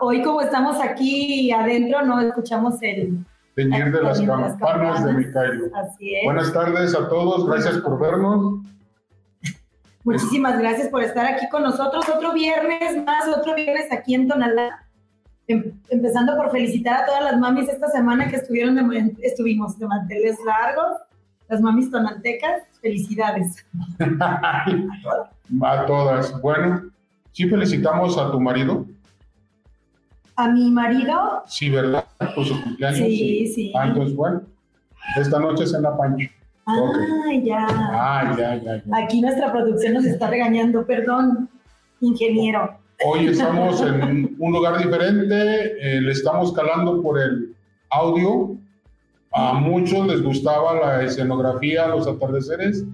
hoy como estamos aquí adentro, no escuchamos el... Teñir de las campanas de Micaelo. Así es. Buenas tardes a todos, gracias por vernos. Muchísimas gracias por estar aquí con nosotros. Otro viernes más, otro viernes aquí en Tonalá. Em, empezando por felicitar a todas las mamis esta semana que estuvieron de, estuvimos de manteles largos, las mamis tonaltecas, felicidades. a todas. Bueno, sí felicitamos a tu marido. ¿A mi marido? Sí, ¿verdad? Por su cumpleaños. Sí, sí. Ah, entonces, bueno, esta noche es en la pancha. Ah, ya. Ah, ya, ya, ya. Aquí nuestra producción nos está regañando, perdón, ingeniero. Hoy estamos en un lugar diferente, eh, le estamos calando por el audio. A muchos les gustaba la escenografía, los atardeceres.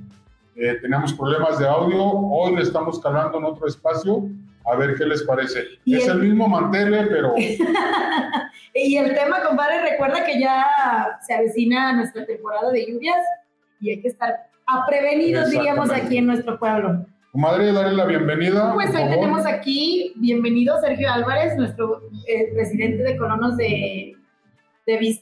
Eh, teníamos problemas de audio. Hoy le estamos calando en otro espacio. A ver qué les parece. Es el, mismo mantel, pero... y el tema, compadre, recuerda que ya se avecina nuestra temporada de lluvias y hay que estar prevenidos, diríamos, aquí en nuestro pueblo. Comadre, darle la bienvenida. Pues ahí tenemos aquí, bienvenido Sergio Álvarez, nuestro eh, presidente de colonos de, de,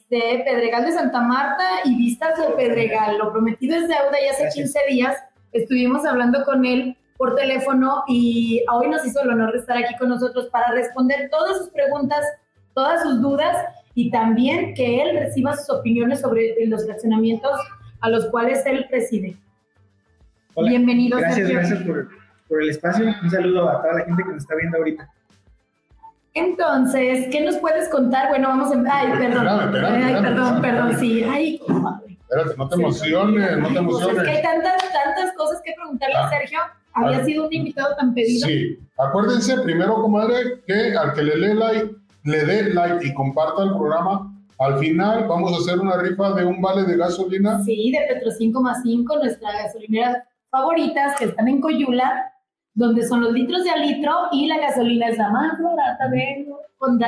Pedregal de Santa Marta y Vistas del Pedregal. Lo prometido es deuda y hace 15 días estuvimos hablando con él por teléfono y hoy nos hizo el honor de estar aquí con nosotros para responder todas sus preguntas, todas sus dudas y también que él reciba sus opiniones sobre los fraccionamientos a los cuales él preside. Bienvenido. Gracias, gracias por, por, el espacio. Un saludo a toda la gente que nos está viendo ahorita. Entonces, ¿qué nos puedes contar? Bueno, vamos a... Ay, perdón. Ay, perdón, perdón, sí. Ay, Espérate, no te emociones, no te emociones. es que hay tantas, tantas cosas que preguntarle a ah. Sergio. Había ah. sido un invitado tan pedido. Sí. Acuérdense primero, comadre, que al que le dé like, le dé like y comparta el programa, al final vamos a hacer una rifa de un vale de gasolina. Sí, de Petro 5 más 5, nuestra gasolinera favoritas que están en Coyula, donde son los litros de a litro y la gasolina es la más barata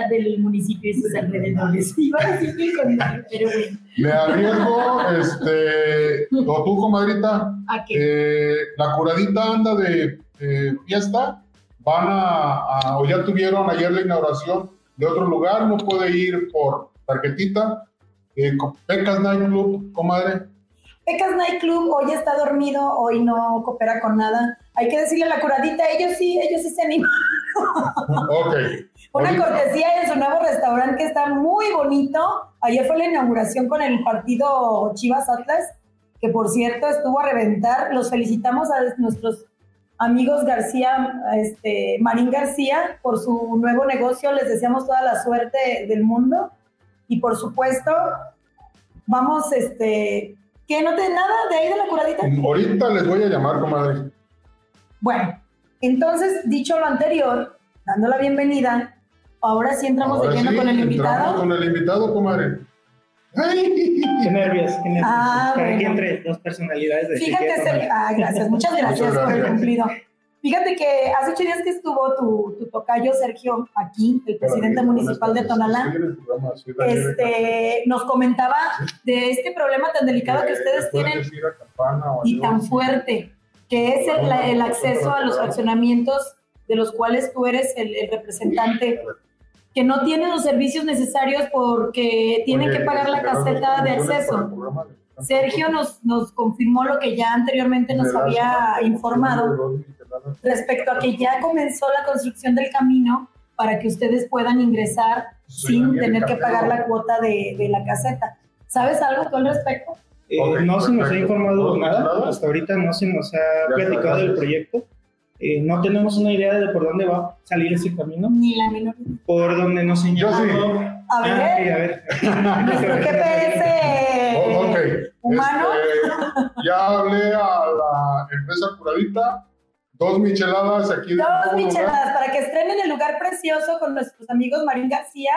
del municipio y sus alrededores. Iba a decir pero bueno. Me arriesgo, este, o tú, comadrita, ¿A qué? Eh, la curadita anda de fiesta, van a, o ya tuvieron ayer la inauguración de otro lugar, no puede ir por tarjetita. Eh, Pecas Night Club, comadre, Pecas Night Club hoy está dormido, hoy no coopera con nada. Hay que decirle a la curadita, ellos sí, ellos sí se animan. ok. Una cortesía en su nuevo restaurante que está muy bonito. Ayer fue la inauguración con el partido Chivas Atlas, que por cierto estuvo a reventar. Los felicitamos a nuestros amigos García, este, Marín García, por su nuevo negocio. Les deseamos toda la suerte del mundo. Y por supuesto, vamos, este, ¿Que no te nada de ahí de la curadita? Ahorita les voy a llamar, comadre. Bueno, entonces, dicho lo anterior, dando la bienvenida, ahora sí entramos de lleno con el invitado. con el invitado, comadre. ¡Ay! Qué nervios, qué nervios. Ah, aquí entre dos personalidades de Fíjate, ah, gracias, muchas gracias, por el cumplido. Fíjate que hace ocho días que estuvo tu, tu tocayo Sergio aquí, el presidente municipal de Tonalá, este, nos comentaba de este problema tan delicado que ustedes tienen y tan fuerte, que es el, acceso a los fraccionamientos de los cuales tú eres el, representante, que no tienen los servicios necesarios porque tienen que pagar la caseta de acceso. Sergio nos, nos confirmó lo que ya anteriormente nos había informado respecto a que ya comenzó la construcción del camino para que ustedes puedan ingresar sin tener que pagar la cuota de, de la caseta. ¿Sabes algo tú al respecto? Eh, no se nos ha informado nada, hasta ahorita no se nos ha platicado del proyecto. Eh, no tenemos una idea de por dónde va a salir ese camino. Ni la menor. Por donde nos señaló. A ver. Ah, a ver. Nuestro GPS humano. Este, ya hablé a la empresa curadita Dos micheladas aquí. Dos micheladas para que estrenen el lugar precioso con nuestros amigos Marín García,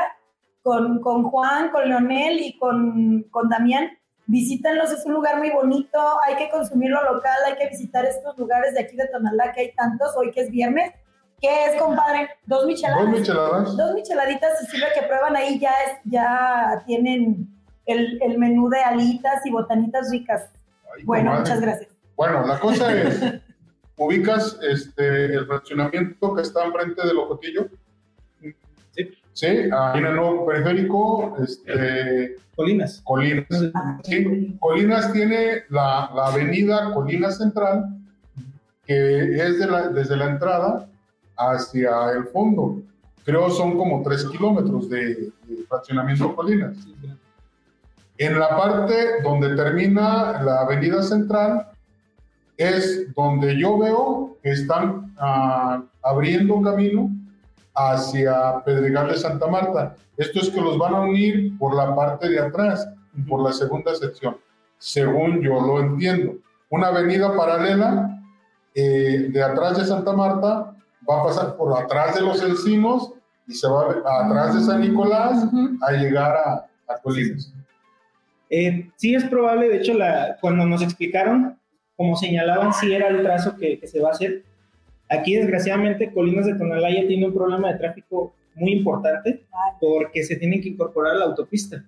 con, con Juan, con Leonel y con, con Damián. Visítenlos, es un lugar muy bonito, hay que consumirlo local, hay que visitar estos lugares de aquí de Tonalá, que hay tantos, hoy que es viernes. ¿Qué es, compadre? Dos micheladas. Dos micheladitas. Dos micheladitas, y si lo que prueban ahí ya, es, ya tienen el, el menú de alitas y botanitas ricas. bueno, muchas gracias. Bueno, la cosa es ubicas este, el fraccionamiento que está enfrente del Ocotillo. Sí. Sí, ahí en el nuevo periférico, este, Colinas. Colinas. Sí, Colinas tiene la, la avenida Colinas Central, que es de la, desde la entrada hacia el fondo. Creo son como tres kilómetros de, de fraccionamiento Colinas. En la parte donde termina la avenida central es donde yo veo que están ah, abriendo camino hacia Pedregal de Santa Marta. Esto es que los van a unir por la parte de atrás, por la segunda sección, según yo lo entiendo. Una avenida paralela eh, de atrás de Santa Marta va a pasar por atrás de los encinos y se va a, atrás de San Nicolás a llegar a, a Colinas. Eh, sí es probable, de hecho, la, cuando nos explicaron, como señalaban, sí era el trazo que, que, se va a hacer. Aquí, desgraciadamente, Colinas de Tonalaya tiene un problema de tráfico muy importante porque se tienen que incorporar a la autopista.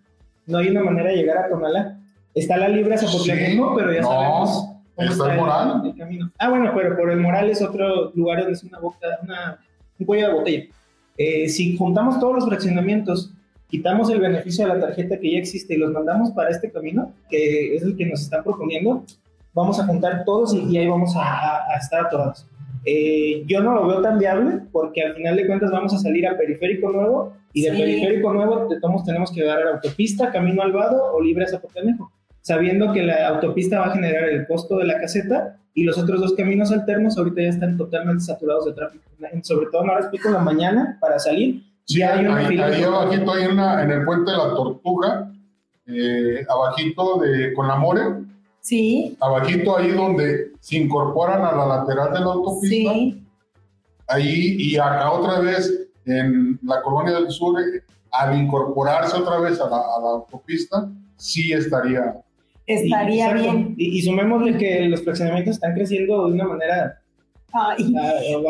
No hay una manera de llegar a Tonalá. Está la libre Zapotlanejo, sí, pero ya no, sabemos cómo está, el, moral. el, camino. Ah, bueno, pero por el Moral es otro lugar donde es una boca, una, un cuello de botella. Eh, si juntamos todos los fraccionamientos quitamos el beneficio de la tarjeta que ya existe y los mandamos para este camino, que es el que nos están proponiendo, vamos a juntar todos y, y ahí vamos a, a, a estar todos. Eh, yo no lo veo tan viable porque al final de cuentas vamos a salir a Periférico Nuevo y de sí. Periférico Nuevo de todos tenemos que dar a la autopista, Camino al Vado o Libre a Zapotanejo, sabiendo que la autopista va a generar el costo de la caseta y los otros dos caminos alternos ahorita ya están totalmente saturados de tráfico, sobre todo no les pico en la mañana para salir Sí, hay una ahí, ahí abajito, en, la, en, el puente de la Tortuga, eh, abajito de con la More. Sí. Abajito ahí donde se incorporan a la lateral de la autopista. Sí. Ahí y acá otra vez en la colonia del sur, al incorporarse otra vez a la, a la autopista, sí estaría. Estaría y, bien. Y, y sumémosle que los fraccionamientos están creciendo de una manera Ay.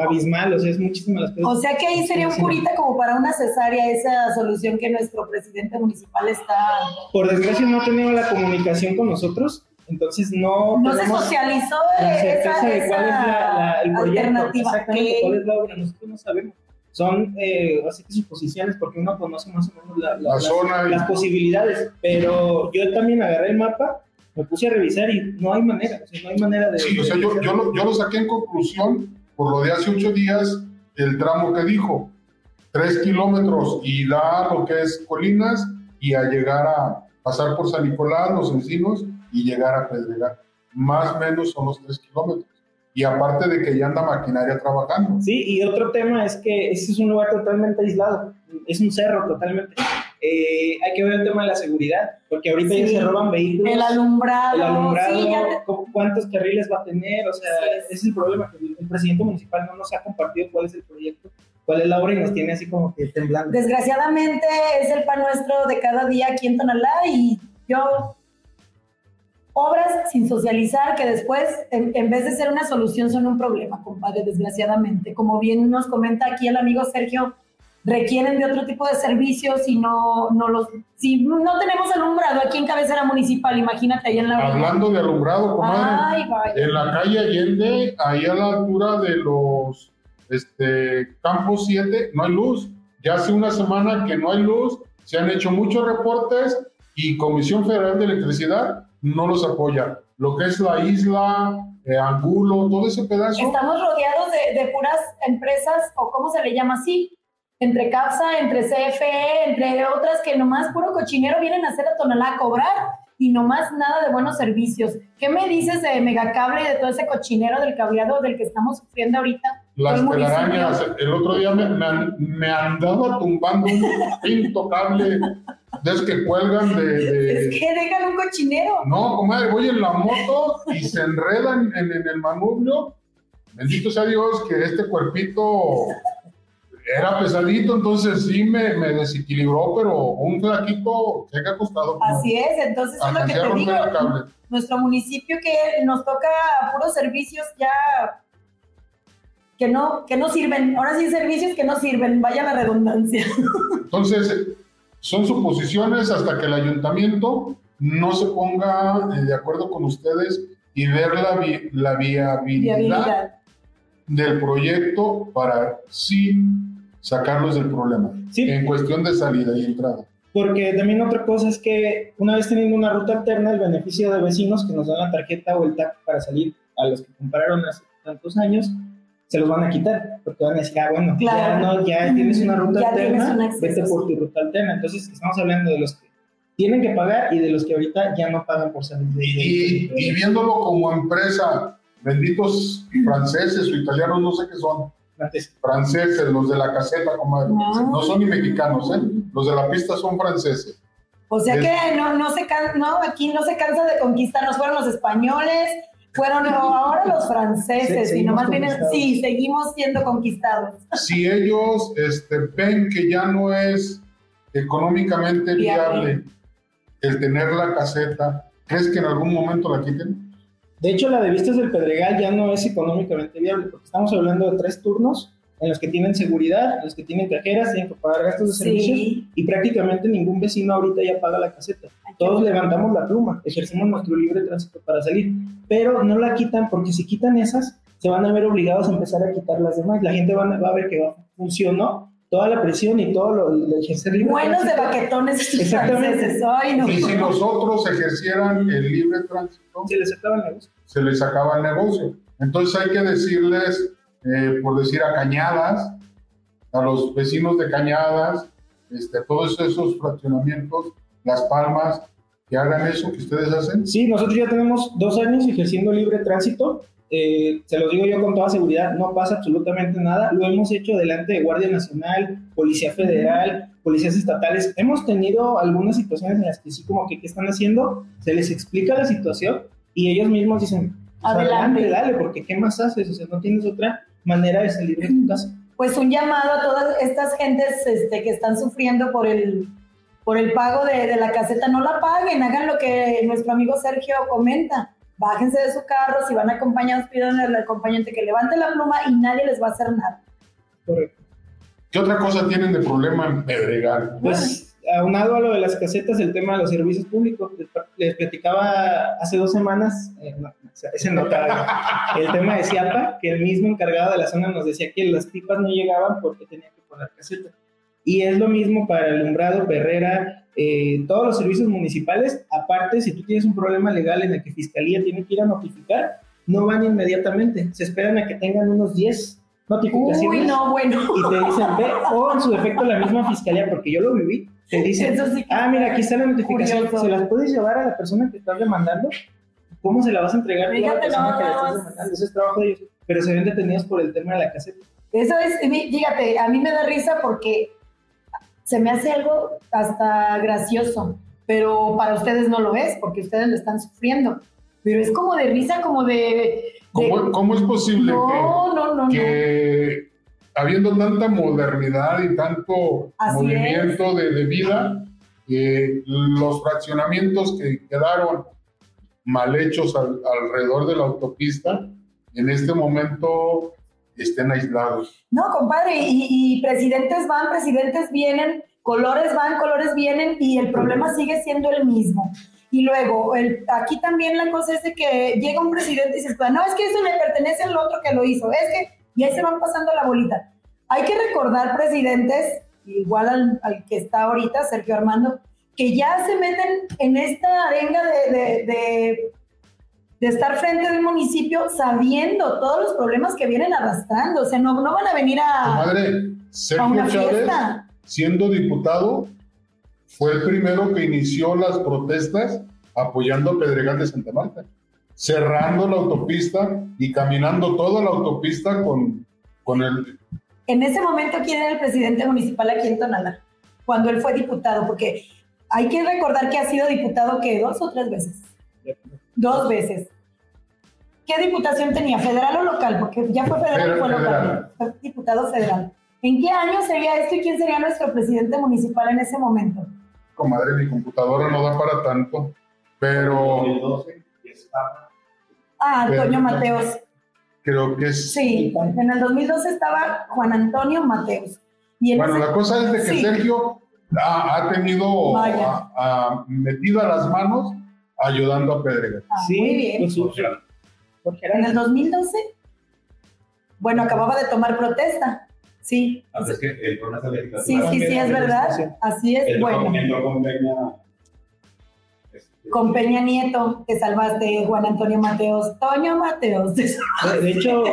abismal, o sea, es muchísimas las cosas. O sea que ahí sería un curita como para una cesárea esa solución que nuestro presidente municipal está... Por desgracia no ha tenido la comunicación con nosotros, entonces no... No se socializó la certeza esa, de cuál es la, la, el alternativa. Exactamente, cuál es la obra, nosotros no sabemos. Son eh, así que suposiciones porque uno conoce más o menos la, la zona las, las posibilidades, pero yo también agarré el mapa me puse a revisar y no hay manera, o sea, no hay manera de... Sí, o sea, yo, yo, lo, yo lo saqué en conclusión por lo de hace ocho días, el tramo que dijo, tres kilómetros y da lo que es Colinas y a llegar a pasar por San Nicolás, los encinos y llegar a Pedregal. Más o menos son los tres kilómetros. Y aparte de que ya anda maquinaria trabajando. Sí, y otro tema es que este es un lugar totalmente aislado, es un cerro totalmente. Eh, hay que ver el tema de la seguridad, porque ahorita sí. ya se roban vehículos. El alumbrado. El alumbrado, sí, te... cuántos carriles va a tener, o sea, sí. ese es el problema, que el presidente municipal no nos ha compartido cuál es el proyecto, cuál es la obra y nos tiene así como que temblando. Desgraciadamente es el pan nuestro de cada día aquí en Tonalá y yo obras sin socializar que después, en, en, vez de ser una solución, son un problema, compadre, desgraciadamente. Como bien nos comenta aquí el amigo Sergio, requieren de otro tipo de servicios y no, no los... Si no tenemos alumbrado aquí en cabecera municipal, imagínate ahí en la... Hablando de alumbrado, comadre, Ay, en la calle Allende, ahí a la altura de los este, Campos 7, no hay luz. Ya hace una semana que no hay luz, se han hecho muchos reportes y Comisión Federal de Electricidad no los apoya. Lo que es la isla, eh, Angulo, todo ese pedazo. Estamos rodeados de, de puras empresas, o cómo se le llama así, entre CAPSA, entre CFE, entre otras que nomás puro cochinero vienen a hacer a Tonalá a cobrar y nomás nada de buenos servicios. ¿Qué me dices de Megacable y de todo ese cochinero del cableado del que estamos sufriendo ahorita? Las telarañas, el otro día me, me, me, andaba tumbando un pinto cable de esos que cuelgan de, de, Es que dejan un cochinero. No, comadre, voy en la moto y se enredan en, en el manubrio. Bendito sea Dios que este cuerpito era pesadito, entonces sí me, me, desequilibró, pero un flaquito se ha costado. Así es, entonces es lo que te digo. Nuestro municipio que nos toca puros servicios ya que no, que no sirven. Ahora sí, servicios que no sirven, vaya la redundancia. Entonces, son suposiciones hasta que el ayuntamiento no se ponga de acuerdo con ustedes y ver la, vi la viabilidad, viabilidad del proyecto para sí sacarlos del problema. Sí. En cuestión de salida y entrada. Porque también otra cosa es que una vez teniendo una ruta alterna, el beneficio de vecinos que nos dan la tarjeta o el TAC para salir a los que compraron hace tantos años, se los van a quitar, porque van a decir, ah, bueno, Claro. ya, no, ya tienes una ruta Ya tienes alterna, vete por tu ruta alterna. Entonces, estamos hablando de los que tienen que pagar y de los que ahorita ya no pagan por salir de Y, y viéndolo como empresa, benditos franceses o italianos, no sé qué son, antes. franceses, los de la caseta, comadre. No. No son ni mexicanos, ¿eh? Los de la pista son franceses. O sea Es- que no, no se can, no, aquí no se cansa de conquistarnos. Fueron los españoles, fueron ahora los Sí, franceses, y nomás vienen, sí, seguimos siendo conquistados. Si ellos este, ven que ya no es económicamente Viable. viable el tener la caseta, ¿crees que en algún momento la quiten? De hecho, la de Vistas del Pedregal ya no es económicamente viable, porque estamos hablando de tres turnos en los que tienen seguridad, en los que tienen cajeras, tienen que pagar gastos de servicios Sí. y prácticamente ningún vecino ahorita ya paga la caseta. Todos levantamos la pluma, ejercemos nuestro libre tránsito para salir, pero no la quitan porque si quitan esas, se van a ver obligados a empezar a quitar las demás. La gente va, a- va a ver que va- funcionó toda la presión y todo lo, el ejercer libre Buenos de tránsito. baquetones estos Exactamente. Ay, no. Y si los otros ejercieran el libre tránsito, Se les acaba el negocio. se les acaba el negocio. Entonces hay que decirles, eh, por decir a Cañadas, a los vecinos de Cañadas, este, todos esos fraccionamientos, Las Palmas, que hagan eso que ustedes hacen. Sí, nosotros ya tenemos dos años ejerciendo libre tránsito. Eh, se lo digo yo con toda seguridad, no pasa absolutamente nada. Lo hemos hecho delante de Guardia Nacional, Policía Federal, policías estatales. Hemos tenido algunas situaciones en las que sí como que qué están haciendo, se les explica la situación y ellos mismos dicen, pues, Adelante. adelante, dale, porque ¿qué más haces? O sea, no tienes otra manera de salir de tu casa. Pues un llamado a todas estas gentes este, que están sufriendo por el, por el pago de, de la caseta. No la paguen, hagan lo que nuestro amigo Sergio comenta. Bájense de su carro, si van acompañados, pidan al acompañante que levante la pluma y nadie les va a hacer nada. Correcto. ¿Qué otra cosa tienen de problema en Pedregal? Pues aunado a lo de las casetas, el tema de los servicios públicos, les, les platicaba hace dos semanas, eh, no, ese no, el tema de Ciapa, que el mismo encargado de la zona nos decía que las pipas no llegaban porque tenían que poner caseta. Y es lo mismo para alumbrado, Perrera, eh, todos los servicios municipales. Aparte, si tú tienes un problema legal en el que Fiscalía tiene que ir a notificar, no van inmediatamente, se esperan a que tengan unos 10 notificaciones Uy, no, bueno. y te dicen, ve, o en su defecto la misma fiscalía, porque yo lo viví, te Eso sí que ah, mira, aquí está la notificación, curioso. ¿se las puedes llevar a la persona que estás demandando? ¿Cómo se la vas a entregar tú a la Fíjate persona que la estás demandando? Ese es trabajo de ellos, pero se ven detenidos por el tema de la caseta. Eso es, fíjate, a mí me da risa porque se me hace algo hasta gracioso, pero para ustedes no lo es, porque ustedes lo están sufriendo. Pero es como de risa, como de... de- ¿Cómo, cómo es posible no, no, no, que, no. que habiendo tanta modernidad y tanto Así movimiento de, de vida, eh, los fraccionamientos que quedaron mal hechos al- alrededor de la autopista, en este momento estén aislados. No, compadre, y, y presidentes van, presidentes vienen, colores van, colores vienen, y el problema sigue siendo el mismo. Y luego, el, aquí también la cosa es de que llega un presidente y "Pues, no, es que eso le pertenece al otro que lo hizo, es que, y ahí se van pasando la bolita. Hay que recordar, presidentes, igual al, al que está ahorita, Sergio Armando, que ya se meten en esta arenga de, de, de, de estar frente de un municipio sabiendo todos los problemas que vienen arrastrando. O sea, no, no van a venir a, Madre, a Sergio una Chávez, fiesta. siendo diputado, fue el primero que inició las protestas apoyando a Pedregal de Santa Marta, cerrando la autopista y caminando toda la autopista con, con el... En ese momento, ¿quién era el presidente municipal aquí en Tonalá? Cuando él fue diputado, porque hay que recordar que ha sido diputado que dos o tres veces. Dos veces. ¿Qué diputación tenía? ¿Federal o local? Porque ya fue federal y fue Federal. local. Fue diputado federal. ¿En qué año sería esto y quién sería nuestro presidente municipal en ese momento? Comadre, mi computadora no da para tanto, pero 2012 y estaba Ah, Antonio Mateos. creo que es... Sí, en el 2012 estaba Juan Antonio Mateos. Y en Bueno, ese- la cosa es de que Sí. Sergio ha, ha tenido Vaya. a- a- metida las manos ayudando a Pedregal. Ah, muy bien. pues, En el Arana. 2012, Bueno, acababa de tomar protesta. Sí. Ah, pues es que el problema es Sí, sí, sí, es verdad. Así es. bueno. Con Peña, Nieto, que salvaste Juan Antonio Mateos. Toño Mateos. De, hecho,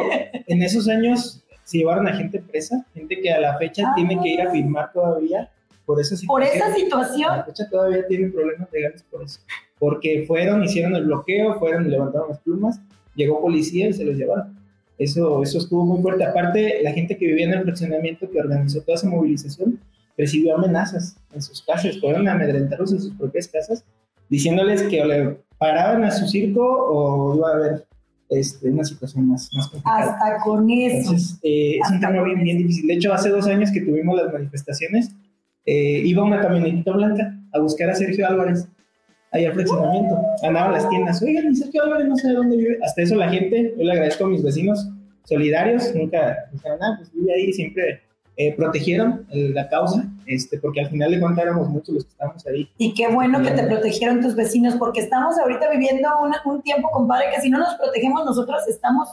en esos años se llevaron a gente presa, gente que a la fecha ah. tiene que ir a firmar todavía por esa situación. Por esa situación. A la fecha todavía tienen problemas legales por eso. Porque fueron, hicieron el bloqueo, fueron levantaron las plumas, llegó policía y se los llevaron. Eso, eso estuvo muy fuerte. Aparte, la gente que vivía en el fraccionamiento que organizó toda esa movilización recibió amenazas en sus casas, fueron a amedrentarlos en sus propias casas, diciéndoles que o le paraban a su circo o iba a haber este, una situación más, más complicada. Hasta con eso. Entonces, eh, es un tema bien, bien difícil. De hecho, hace dos años que tuvimos las manifestaciones, eh, iba una camionetita blanca a buscar a Sergio Álvarez ahí al fraccionamiento. Andaba las tiendas, oigan, Sergio Álvarez no sé dónde vive. Hasta eso la gente, yo le agradezco a mis vecinos solidarios, nunca dijeron nada, pues vive ahí, siempre eh, protegieron la causa, este, porque al final de cuentas éramos muchos los que estábamos ahí. Y qué bueno que te protegieron tus vecinos, porque estamos ahorita viviendo un tiempo, compadre, que si no nos protegemos nosotros estamos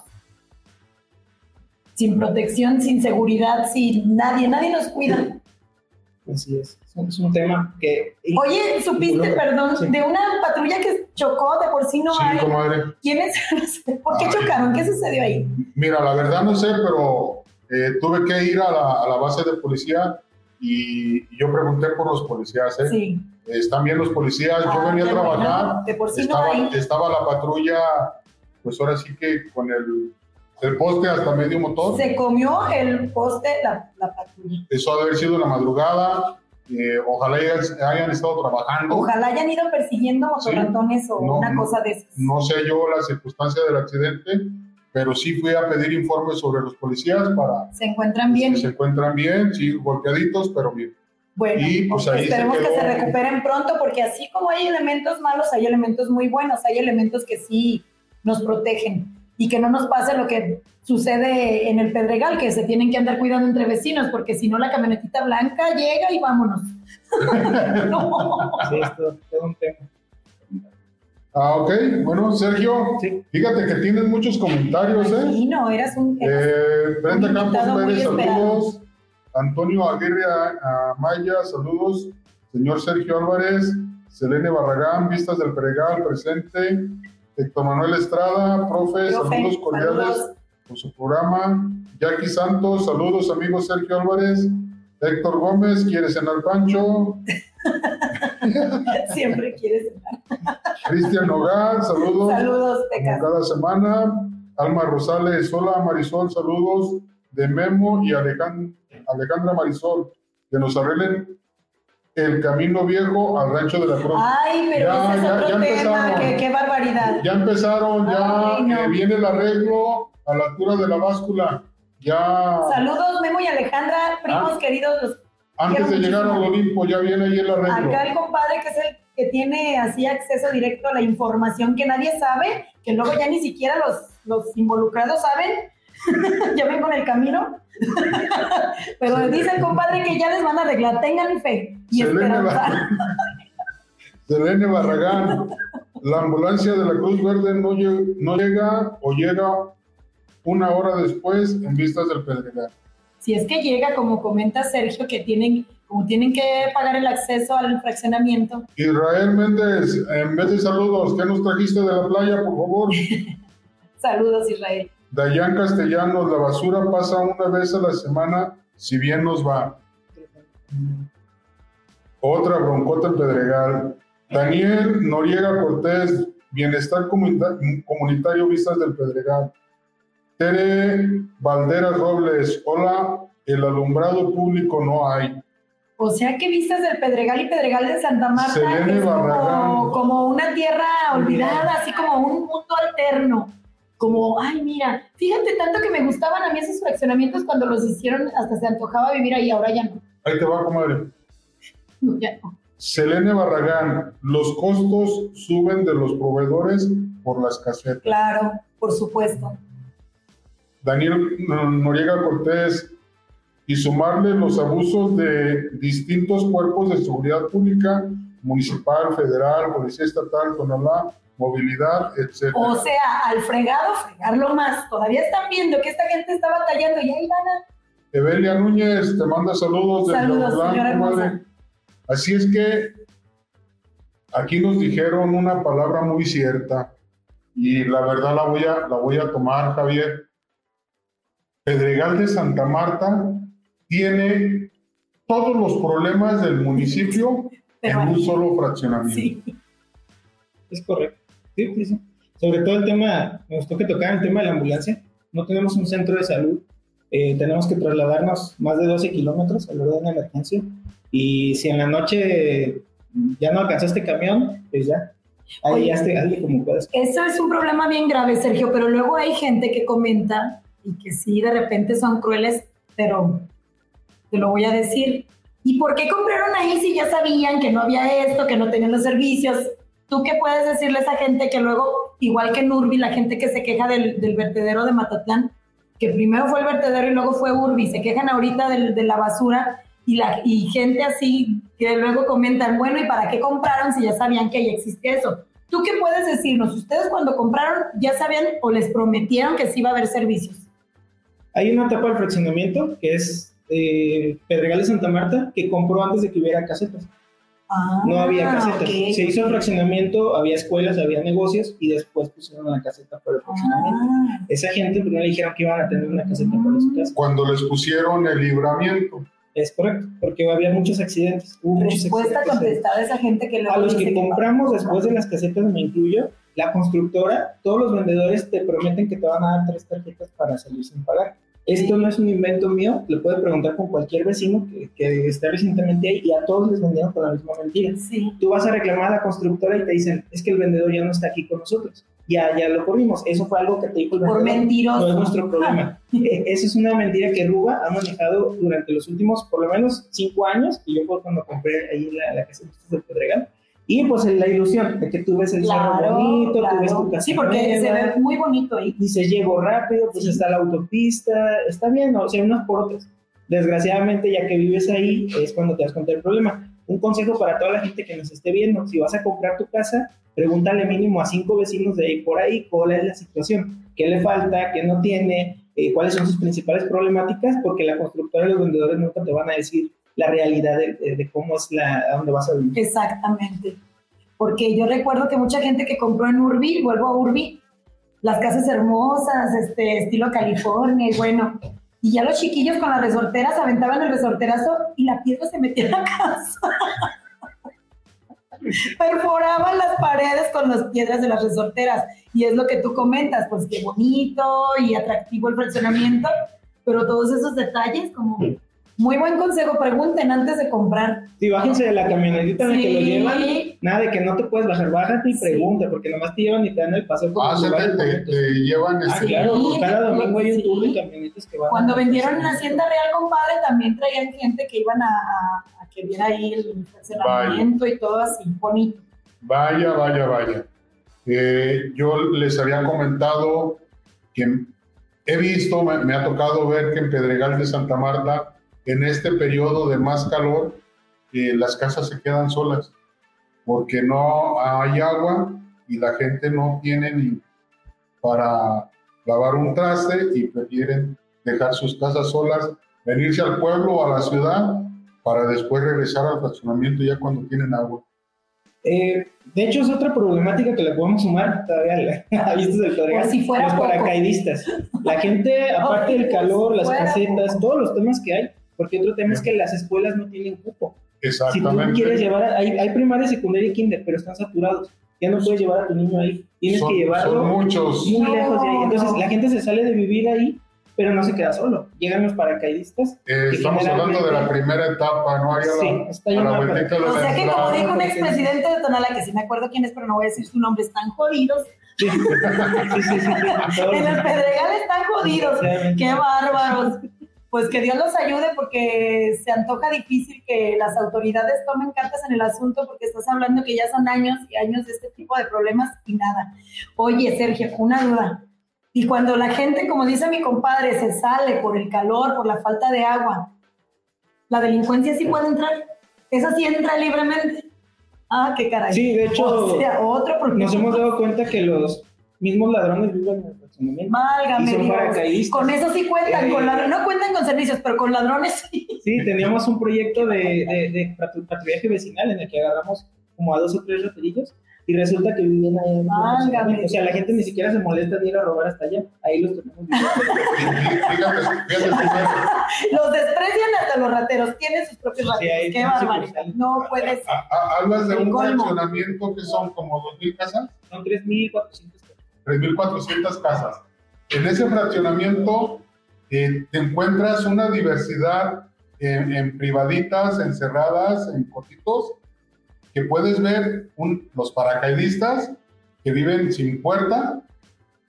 sin protección, sin seguridad, sin nadie, nadie nos cuida. Así es. Es un tema que... Oye, supiste, perdón, de una patrulla que chocó, de por sí no sí, hay. Comadre. ¿Quiénes? ¿Por qué chocaron? ¿Qué sucedió ahí? Mira, la verdad no sé, pero eh, tuve que ir a la, a la, base de policía y, yo pregunté por los policías. ¿eh? Sí. Están bien los policías. yo ah, venía a trabajar. De por sí estaba, no estaba la patrulla, pues ahora sí que con el el poste hasta medio motor. Se comió el poste la, la patrulla. Eso ha de haber sido la madrugada. Eh, ojalá hayan, estado trabajando. Ojalá hayan ido persiguiendo motorratones o una cosa de esas. No sé yo la circunstancia del accidente, pero sí fui a pedir informes sobre los policías para... ¿Se encuentran bien? Se encuentran bien, sí, golpeaditos, pero bien. Bueno, y pues ahí esperemos que se recuperen pronto, porque así como hay elementos malos, hay elementos muy buenos, hay elementos que sí nos protegen y que no nos pase lo que sucede en el Pedregal, que se tienen que andar cuidando entre vecinos, porque si no la camionetita blanca llega y vámonos. Sí, esto es un tema. Ah, ok. Bueno, Sergio, fíjate que tienes muchos comentarios, ¿eh? Sí, no, eras un... eh, Brenda Campos Pérez, saludos. Antonio Aguirre Maya, saludos. Señor Sergio Álvarez, Selene Barragán, Vistas del Pedregal, presente. Héctor Manuel Estrada, profe, saludos cordiales por su programa. Jackie Santos, saludos amigos Sergio Álvarez. Héctor Gómez, ¿quiere cenar Pancho? Siempre quiere cenar. Cristian Nogal, saludos. Saludos, cada semana. Alma Rosales, hola Marisol, saludos de Memo y Alejandra Marisol, que nos arreglen el camino viejo al rancho de la Cruz. Ay, pero ya, ese es otro tema, qué, barbaridad. Ya empezaron, ya viene el arreglo a la altura de la báscula. Ya. Saludos, Memo y Alejandra, primos ah. queridos. Antes de llegar al Olimpo, ya viene ahí el arreglo. Acá el compadre que es el que tiene así acceso directo a la información que nadie sabe, que luego ya ni siquiera los, los involucrados saben, ya ven con el camino. Pero dice el compadre que ya les van a arreglar, tengan fe y esperanza. Selene Barragán, la ambulancia de la Cruz Verde no, no llega o llega una hora después en vistas del Pedregal. Si es que llega, como comenta Sergio, que tienen, como tienen que pagar el acceso al fraccionamiento. Israel Méndez, en vez de saludos, ¿qué nos trajiste de la playa, por favor? saludos, Israel. Dayan Castellanos, la basura pasa una vez a la semana, si bien nos va. Otra broncota en Pedregal. Daniel Noriega Cortés, Bienestar Comunitario Vistas del Pedregal. Tere Valderas Robles, hola, el alumbrado público no hay. O sea que Vistas del Pedregal y Pedregal de Santa Marta es como, como, una tierra olvidada, así como un mundo alterno como, ay, mira, fíjate tanto que me gustaban a mí esos fraccionamientos cuando los hicieron, hasta se antojaba vivir ahí, ahora ya no. Ahí te va, comadre. No, ya no. Selene Barragán, los costos suben de los proveedores por las casetas. Claro, por supuesto. Daniel Noriega Cortés, y sumarle los abusos de distintos cuerpos de seguridad pública municipal, federal, policía estatal, Tonalá, movilidad, etc. O sea, al fregado, fregarlo más. Todavía están viendo que esta gente está batallando y ahí van a... Evelia Núñez te manda saludos de Saludos, madre. Así es que aquí nos dijeron una palabra muy cierta y la verdad la voy a, la voy a tomar, Javier. Pedregal de Santa Marta tiene todos los problemas del municipio en un solo fraccionamiento. Sí. Es correcto. Sí, sí, sí. Sobre todo el tema, me gustó que tocaran el tema de la ambulancia. No tenemos un centro de salud. Eh, tenemos que trasladarnos más de 12 kilómetros a la hora de una emergencia. Y si en la noche ya no alcanzaste camión, pues ya. Ahí Oye. ya hazte- hazle como puedas. Eso es un problema bien grave, Sergio, pero luego hay gente que comenta y que sí, de repente son crueles, pero te lo voy a decir. ¿Y por qué compraron ahí si ya sabían que no había esto, que no tenían los servicios? ¿Tú qué puedes decirle a esa gente que luego, igual que en Urbi, la gente que se queja del, vertedero de Matatlán, que primero fue el vertedero y luego fue Urbi, se quejan ahorita de la basura y, la, y gente así que luego comentan, bueno, ¿y para qué compraron si ya sabían que ya existía eso? ¿Tú qué puedes decirnos? ¿Ustedes cuando compraron ya sabían o les prometieron que sí iba a haber servicios? Hay una etapa del fraccionamiento que es eh, Pedregal de Santa Marta, que compró antes de que hubiera casetas. Ah, No había casetas. Se hizo el fraccionamiento, había escuelas, había negocios y después pusieron la caseta para el fraccionamiento. Ah, Esa gente primero le dijeron que iban a tener una caseta para su casa. Cuando les pusieron el libramiento, Es correcto, porque había muchos accidentes. Hubo muchos respuesta accidentes. contestada a esa gente que A los que compramos después de las casetas, me incluyo, la constructora, todos los vendedores te prometen que te van a dar tres tarjetas para salir sin pagar. Esto no es un invento mío, le puede preguntar con cualquier vecino que, que esté recientemente ahí y a todos les vendieron con la misma mentira. Sí. Tú vas a reclamar a la constructora y te dicen, es que el vendedor ya no está aquí con nosotros. Ya, ya lo corrimos. Eso fue algo que te dijo el Por vendedor. mentiroso. No es nuestro problema. Eh, Esa es una mentira que Ruba ha manejado durante los últimos, por lo menos, cinco años, y yo fue cuando compré ahí la, la casa de Pedregal. Y pues la ilusión de que tú ves el cerro Claro, bonito, tú ves claro. tu casa Sí, porque se nueva, ve muy bonito ahí. dices llego rápido, pues Sí. está la autopista, está bien, o sea, unas por otras. Desgraciadamente, ya que vives ahí, es cuando te das cuenta del problema. Un consejo para toda la gente que nos esté viendo, si vas a comprar tu casa, pregúntale mínimo a cinco vecinos de ahí por ahí cuál es la situación, qué le falta, qué no tiene, eh, cuáles son sus principales problemáticas, porque la constructora y los vendedores nunca te van a decir la realidad de, de- cómo es la, a dónde vas a vivir. Exactamente. Porque yo recuerdo que mucha gente que compró en Urbi, vuelvo a Urbi, las casas hermosas, este, estilo California, y bueno, y ya los chiquillos con las resorteras aventaban el resorterazo y la piedra se metía en la casa. Perforaban las paredes con las piedras de las resorteras. Y es lo que tú comentas, pues qué bonito y atractivo el fraccionamiento, pero todos esos detalles, como muy buen consejo, pregunten antes de comprar. Sí, bájense de la camionetita en la que lo Sí. llevan. Nada de que no te puedes bajar, bájate y Sí. pregunta, porque nomás te llevan y te dan el paseo por ah, los se te, te- te llevan Ah, este, claro, Sí, cada domingo hay un sí. tour de camionetas que van. Cuando a- vendieron en Hacienda Real, compadre, también traían gente que iban a, a- a que viera ahí el estacionamiento y todo así, bonito. Vaya, vaya, vaya. Eh, yo les había comentado que he visto, me, me ha tocado ver que en Pedregal de Santa Marta, en este periodo de más calor, eh, las casas se quedan solas porque no hay agua y la gente no tiene ni para lavar un traste y prefieren dejar sus casas solas, venirse al pueblo o a la ciudad para después regresar al fraccionamiento ya cuando tienen agua. Eh, de hecho, es otra problemática que le podemos sumar todavía a vistas del Pedregal. Si los poco. paracaidistas. La gente, aparte del calor, las casetas, todos los temas que hay, porque otro tema es que las escuelas no tienen cupo. Si tú Exactamente. quieres llevar, a- hay, hay primaria, secundaria y kinder, pero están saturados. Ya no puedes llevar a tu niño ahí. Tienes son, que llevarlo son muchos. muy No, lejos de ahí. Entonces no. la gente se sale de vivir ahí, pero no se queda solo. Llegan los paracaidistas. Eh, estamos hablando de la primera etapa, ¿no? Ahí Sí, la, está a la O sea que como dijo un expresidente de Tonala, que sí me acuerdo quién es, pero no voy a decir su nombre, están jodidos. Sí, sí, sí. sí, sí, todos En los- el Pedregal están jodidos. Qué bárbaros. Pues que Dios los ayude porque se antoja difícil que las autoridades tomen cartas en el asunto porque estás hablando que ya son años y años de este tipo de problemas y nada. Oye, Sergio, una duda. Y cuando la gente, como dice mi compadre, se sale por el calor, por la falta de agua, ¿la delincuencia sí puede entrar? ¿Esa sí entra libremente? Ah, qué caray. Sí, de hecho, O sea, otro problema. Nos hemos dado cuenta que los mismos ladrones viven Válgame Dios. paracaidistas. Con eso sí cuentan, Eh, con ladrones. No cuentan con servicios, pero con ladrones sí. Sí, teníamos un proyecto de, de, de patru- patrullaje vecinal en el que agarramos como a dos o tres raterillos y resulta que vivían ahí. Válgame. O sea, la gente ni siquiera se molesta de ir a robar hasta allá. Ahí los tenemos. Los desprecian hasta los rateros. Tienen sus propios Sí, rateros. Qué barbaridad. No puede ser. A- a- Hablas de un colmo. fraccionamiento que son como 2.000 casas, Son 3.400. 3.400 casas. En ese fraccionamiento eh, te encuentras una diversidad en, en privaditas, encerradas, en cotitos, que puedes ver un- los paracaidistas que viven sin puerta,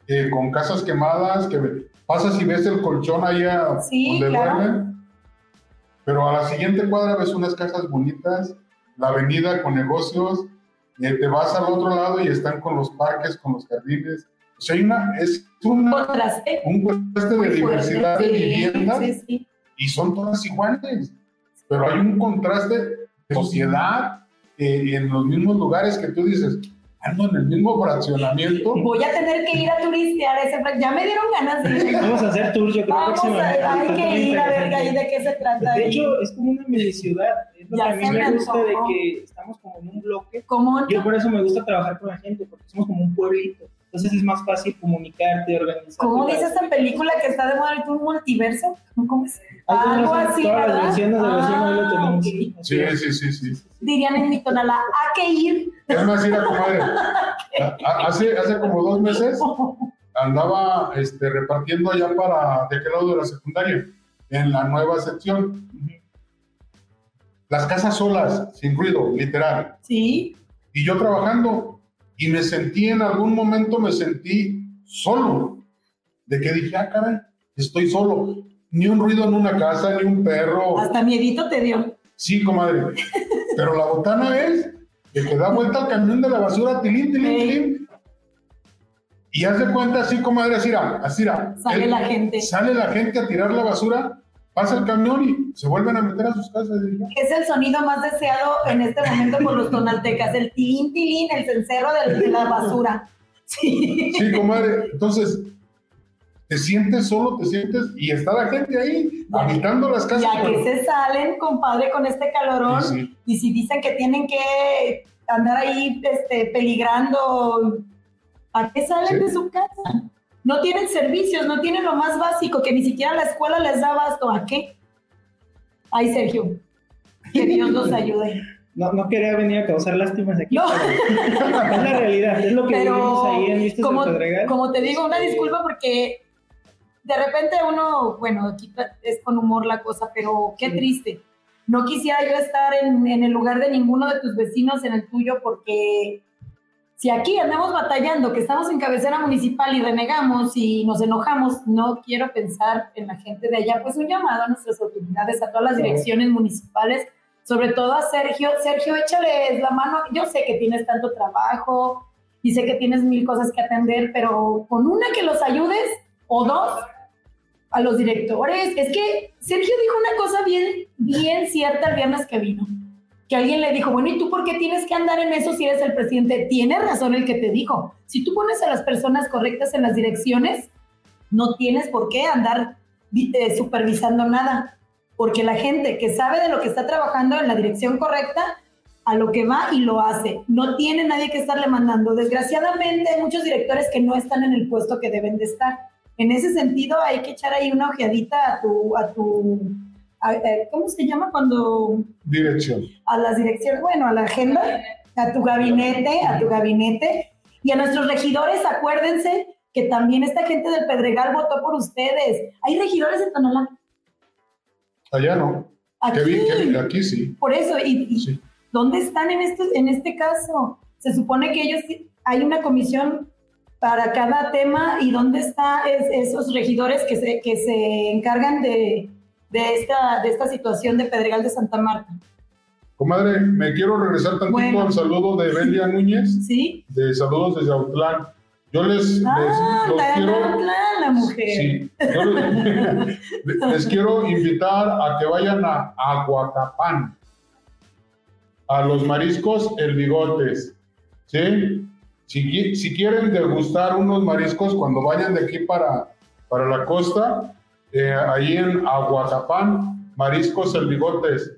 eh, con casas quemadas, que pasas y ves el colchón ahí a- Sí, donde claro. duermen, pero a la siguiente cuadra ves unas casas bonitas, la avenida con negocios, eh, te vas al otro lado y están con los parques, con los jardines. O sea, hay una, es una, Contraste. un contraste de diversidad de viviendas Sí, sí. y son todas iguales. Pero hay un contraste de sociedad eh, en los mismos lugares que tú dices, ando en el mismo fraccionamiento. Voy a tener que ir a turistear a ese Ya me dieron ganas de ir. Vamos a hacer tour, yo creo, Vamos a, hay que ir a ver ahí de qué se trata. De ahí. hecho, es como una mini ciudad. Ya que a mí se me me gusta de que estamos como en un bloque. ¿Cómo? Yo por eso me gusta trabajar con la gente, porque somos como un pueblito. Entonces es más fácil comunicarte, organizarte. ¿Cómo dice esta película que está de moda? ¿Un multiverso? ¿Cómo es? Algo así, Todas ¿verdad? las versiones de ahí lo Ah, tenemos. Sí, sí, sí, sí. Dirían en mi tonala, ¿a qué ir? Es más, comadre, a- a- hace, hace como dos meses andaba este, repartiendo allá para, ¿de qué lado de la secundaria? En la nueva sección. Las casas solas, sin ruido, literal. Sí, y yo trabajando y me sentí en algún momento me sentí solo de que dije ah caray estoy solo ni un ruido en una casa ni un perro hasta miedito te dio. sí comadre pero la botana es que da vuelta al camión de la basura tilín tilín Sí. tilín y haz de cuenta así comadre así así. Sale El- la gente. sale la gente a tirar la basura pasa el camión y se vuelven a meter a sus casas Es el sonido más deseado en este momento por los tonaltecas, el tilín, tilín, el cencerro de, de la basura. Sí. Sí, comadre. Entonces, te sientes solo, te sientes, y está la gente ahí, habitando las casas. Ya que se salen, compadre, con este calorón, Sí, sí. y si dicen que tienen que andar ahí este, peligrando, ¿a qué salen Sí. de su casa? No tienen servicios, no tienen lo más básico, que ni siquiera la escuela les da abasto. ¿A qué? Ay, Sergio, que Dios los ayude. No, no quería venir a causar lástimas aquí. No. pero es la realidad, es lo que vivimos Pero ahí en Vistas como, del Pedregal. como te digo, una disculpa porque de repente uno, bueno, aquí es con humor la cosa, pero qué Sí. triste. No quisiera yo estar en, en el lugar de ninguno de tus vecinos, en el tuyo, porque si aquí andamos batallando, que estamos en cabecera municipal y renegamos y nos enojamos, no quiero pensar en la gente de allá. Pues un llamado a nuestras autoridades, a todas las direcciones municipales, sobre todo a Sergio. Sergio, échales la mano. Yo sé que tienes tanto trabajo y sé que tienes mil cosas que atender, pero con una que los ayudes o dos a los directores. Es que Sergio dijo una cosa bien, bien cierta el viernes que vino. Que alguien le dijo, bueno, ¿y tú por qué tienes que andar en eso si eres el presidente? Tiene razón el que te dijo. Si tú pones a las personas correctas en las direcciones, no tienes por qué andar eh, supervisando nada. Porque la gente que sabe de lo que está trabajando en la dirección correcta, a lo que va y lo hace. No tiene nadie que estarle mandando. Desgraciadamente hay muchos directores que no están en el puesto que deben de estar. En ese sentido hay que echar ahí una ojeadita a tu, a tu, a- eh, ¿cómo se llama cuando Dirección. a las direcciones, bueno, a la agenda, a tu gabinete, a tu gabinete y a nuestros regidores, acuérdense que también esta gente del Pedregal votó por ustedes. Hay regidores en Tonalá. Allá no. Aquí, Que vi- que vi- aquí sí. por eso, y, y Sí. ¿dónde están en, estos, en este caso? Se supone que ellos, hay una comisión para cada tema y dónde están esos regidores que se, que se encargan de, de, esta, de esta situación de Pedregal de Santa Marta. Comadre, me quiero regresar tantito Bueno. al saludo de Belia Núñez, ¿Sí? de saludos desde Autlán. Yo les, les, Ah, los la, quiero. la- la mujer. Sí, yo les, les quiero invitar a que vayan a Aguacapán. a los mariscos El Bigotes. ¿Sí? Si, si quieren degustar unos mariscos cuando vayan de aquí para, para la costa, eh, ahí en Aguatapán, Mariscos El Bigotes.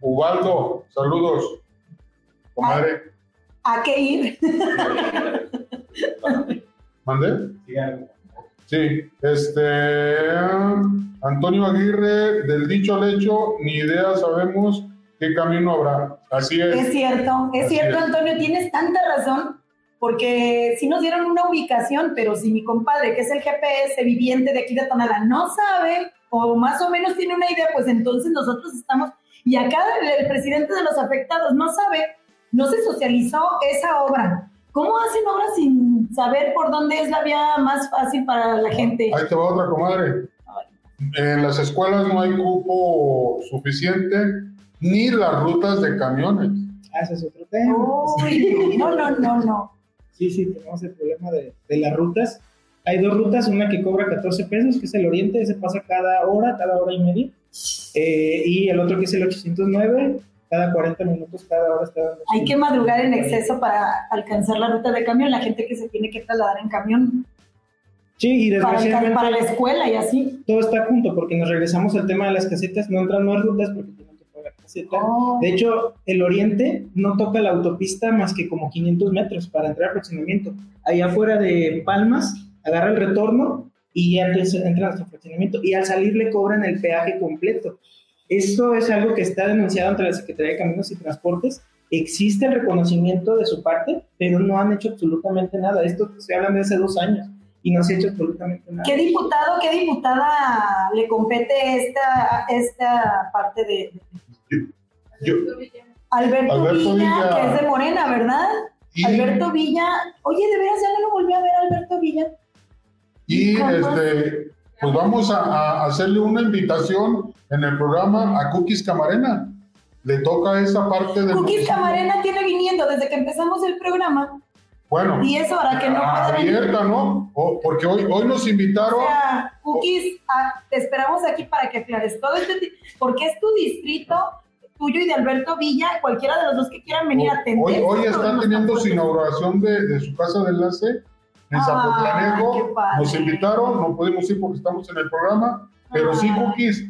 Ubaldo, saludos. Comadre. ¿A qué ir? ¿Mande? Sí, este. Antonio Aguirre, del dicho al hecho, ni idea sabemos qué camino habrá. Así es. Es cierto, es Así cierto, es. Antonio, tienes tanta razón, porque sí nos dieron una ubicación, pero si mi compadre, que es el GPS viviente de aquí de Tonalá, no sabe o más o menos tiene una idea, pues entonces nosotros estamos, y acá el, el presidente de los afectados no sabe, no se socializó esa obra. ¿Cómo hacen obras sin saber por dónde es la vía más fácil para la gente? Ahí te va otra comadre. En las escuelas no hay cupo suficiente ni las rutas de camiones. Ah, ese es otro tema. Uy, no, no, no, no. Sí, sí, tenemos el problema de, de las rutas. Hay dos rutas, una que cobra 14 pesos, que es el Oriente, ese pasa cada hora, cada hora y media. Eh, y el otro que es el 809, cada 40 minutos, cada hora está dando. Hay que madrugar en exceso para alcanzar la ruta de camión, la gente que se tiene que trasladar en camión Sí, y para, desgraciadamente para la escuela y así. todo está junto, porque nos regresamos al tema de las casetas, no entran más rutas porque Oh. De hecho, el oriente no toca la autopista más que como 500 metros para entrar al fraccionamiento. Allá afuera de Palmas, agarra el retorno y ya entra a nuestro fraccionamiento. Y al salir le cobran el peaje completo. Esto es algo que está denunciado ante la Secretaría de Caminos y Transportes. Existe el reconocimiento de su parte, pero no han hecho absolutamente nada. Esto se habla de hace dos años y no se ha hecho absolutamente nada. ¿Qué diputado, qué diputada le compete esta, esta parte de Yo, Alberto, Alberto Villa, Villa. que es de Morena, ¿verdad? y Alberto Villa. Oye, de veras ya no lo volví a ver Alberto Villa. y, este, pues vamos a, a hacerle una invitación en el programa a Cookies Camarena. Le toca esa parte del. Cookies. Camarena tiene viniendo desde que empezamos el programa Bueno, y que no abierta, ¿no? O- porque hoy, hoy nos invitaron. O sea, Cookies, ah, te esperamos aquí para que aclares todo este porque es tu distrito, tuyo y de Alberto Villa, cualquiera de los dos que quieran venir a atender. Hoy, están teniendo su inauguración de, de su casa de enlace en Ah, Zapotlanejo. padre. Nos invitaron, no pudimos ir porque estamos en el programa, pero sí, Ah. Cookies,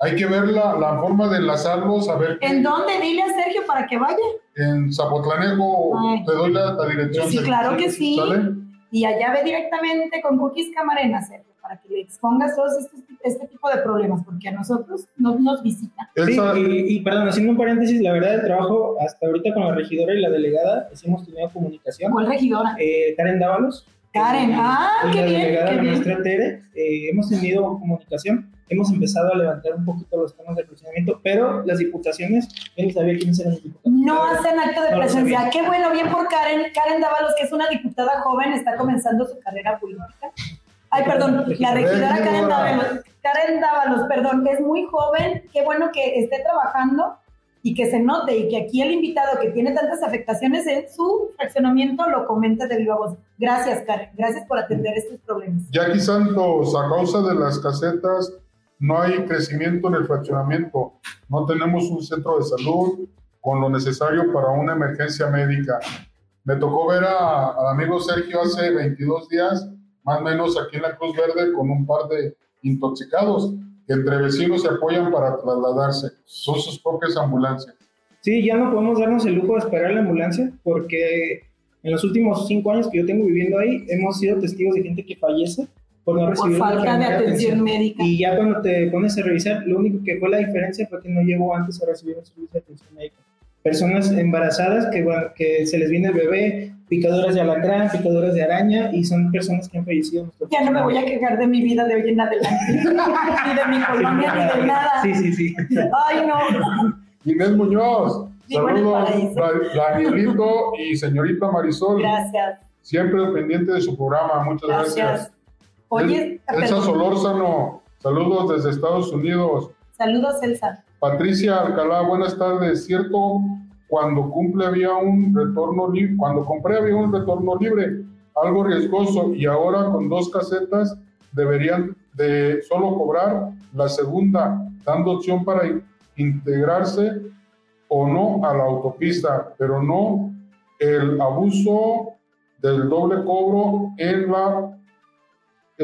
hay que ver la, la forma de enlazarlos, a ver. ¿En dónde? Dile a Sergio para que vaya. En Zapotlanejo, Ay. te doy la, la dirección. Sí, claro que sí. ¿Sale? Y allá ve directamente con Cookies Camarena, Sergio, para que le expongas todos estos, este tipo de problemas, porque a nosotros no nos visitan. Sí, y, y, perdón, haciendo un paréntesis, la verdad el trabajo hasta ahorita con la regidora y la delegada, hemos tenido comunicación. ¿Cuál regidora? Eh, Karen Dávalos. Karen, eh, ah, y qué la bien, delegada, qué la bien. maestra Tere, eh, hemos tenido comunicación, hemos empezado a levantar un poquito los temas de funcionamiento, pero las diputaciones, yo ni sabía quiénes eran los diputados. No hacen acto de No presencia. Qué bueno, bien por Karen. Karen Dávalos, que es una diputada joven, está comenzando su carrera política. Ay, perdón, la regidora Karen Regidora. Dávalos. Karen Dávalos, perdón, es muy joven. Qué bueno que esté trabajando y que se note y que aquí el invitado que tiene tantas afectaciones en su fraccionamiento lo comente de viva voz. Gracias, Karen. Gracias por atender estos problemas. Jackie Santos, a causa de las casetas, no hay crecimiento en el fraccionamiento. No tenemos un centro de salud con lo necesario para una emergencia médica. Me tocó ver al amigo Sergio hace 22 días, más o menos aquí en la Cruz Verde, con un par de intoxicados que entre vecinos se apoyan para trasladarse. Son sus propias ambulancias. Sí, ya no podemos darnos el lujo de esperar la ambulancia porque en los últimos cinco años que yo tengo viviendo ahí hemos sido testigos de gente que fallece por no Por recibir una falta de primera atención médica. Y ya cuando te pones a revisar, lo único que fue la diferencia fue que no llegó antes a recibir un servicio de atención médica. Personas embarazadas que, bueno, que se les viene el bebé, picaduras de alacrán, picaduras de araña y son personas que han fallecido. en nuestro Ya no me voy a quejar de mi vida de hoy en adelante, ni de mi colonia, ni de nada. Sí, sí, sí. Ay, no. Inés Muñoz, saludos, Danielito y señorita Marisol, Gracias, siempre pendiente de su programa. Muchas gracias. gracias. Oye, El- Elsa. Solórzano, saludos desde Estados Unidos. saludos, Elsa. Patricia Alcalá, buenas tardes. Cierto, cuando cumple había un retorno libre, cuando compré había un retorno libre, algo riesgoso, y ahora con dos casetas deberían de solo cobrar la segunda, dando opción para in- integrarse o no a la autopista, pero no el abuso del doble cobro en la...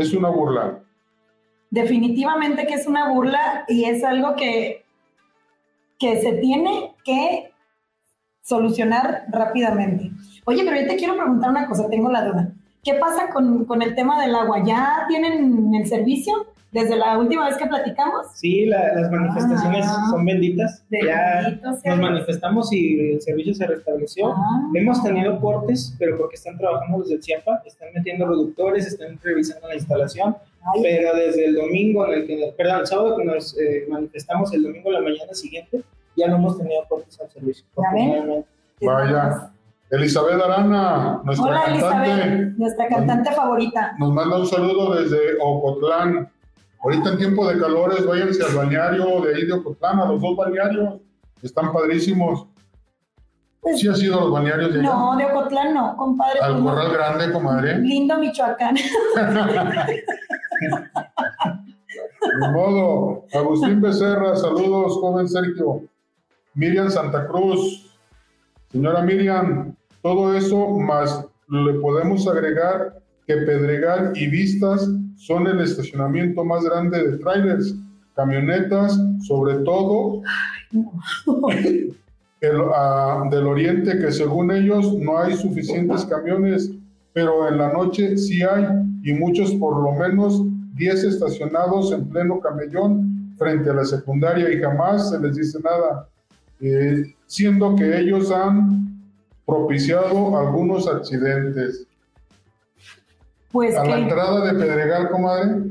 es una burla. Definitivamente que es una burla y es algo que, que se tiene que solucionar rápidamente. Oye, pero yo te quiero preguntar una cosa, tengo la duda. ¿Qué pasa con, con el tema del agua? ¿Ya tienen el servicio? Desde la última vez que platicamos. Sí, las manifestaciones ah. son benditas. ya nos manifestamos y el servicio se restableció. Ah. Hemos tenido cortes, pero porque están trabajando los del CIAPA, están metiendo reductores, están revisando la instalación. Pero desde el domingo, en el que, perdón, el sábado que nos eh, manifestamos, el domingo a la mañana siguiente, ya no hemos tenido cortes al servicio. Vaya. Elizabeth Arana, nuestra Hola, cantante. Elizabeth, nuestra cantante favorita. Nos manda un saludo desde Ocotlán. Ahorita en tiempo de calores, váyanse al balneario de ahí de Ocotlán, a los dos balnearios. Están padrísimos. Pues, ¿Sí ha sido los balnearios de allá? No, de Ocotlán no, compadre. Al pues Corral Grande, comadre. Lindo Michoacán. de modo. Agustín Becerra, saludos, joven Sergio. Miriam Santa Cruz. Señora Miriam, todo eso más le podemos agregar que Pedregal y Vistas son el estacionamiento más grande de trailers, camionetas, sobre todo ah, del oriente, que según ellos no hay suficientes camiones, pero en la noche sí hay, y muchos por lo menos 10 estacionados en pleno camellón frente a la secundaria y jamás se les dice nada, eh, siendo que ellos han propiciado algunos accidentes. Pues a la entrada de Pedregal, comadre,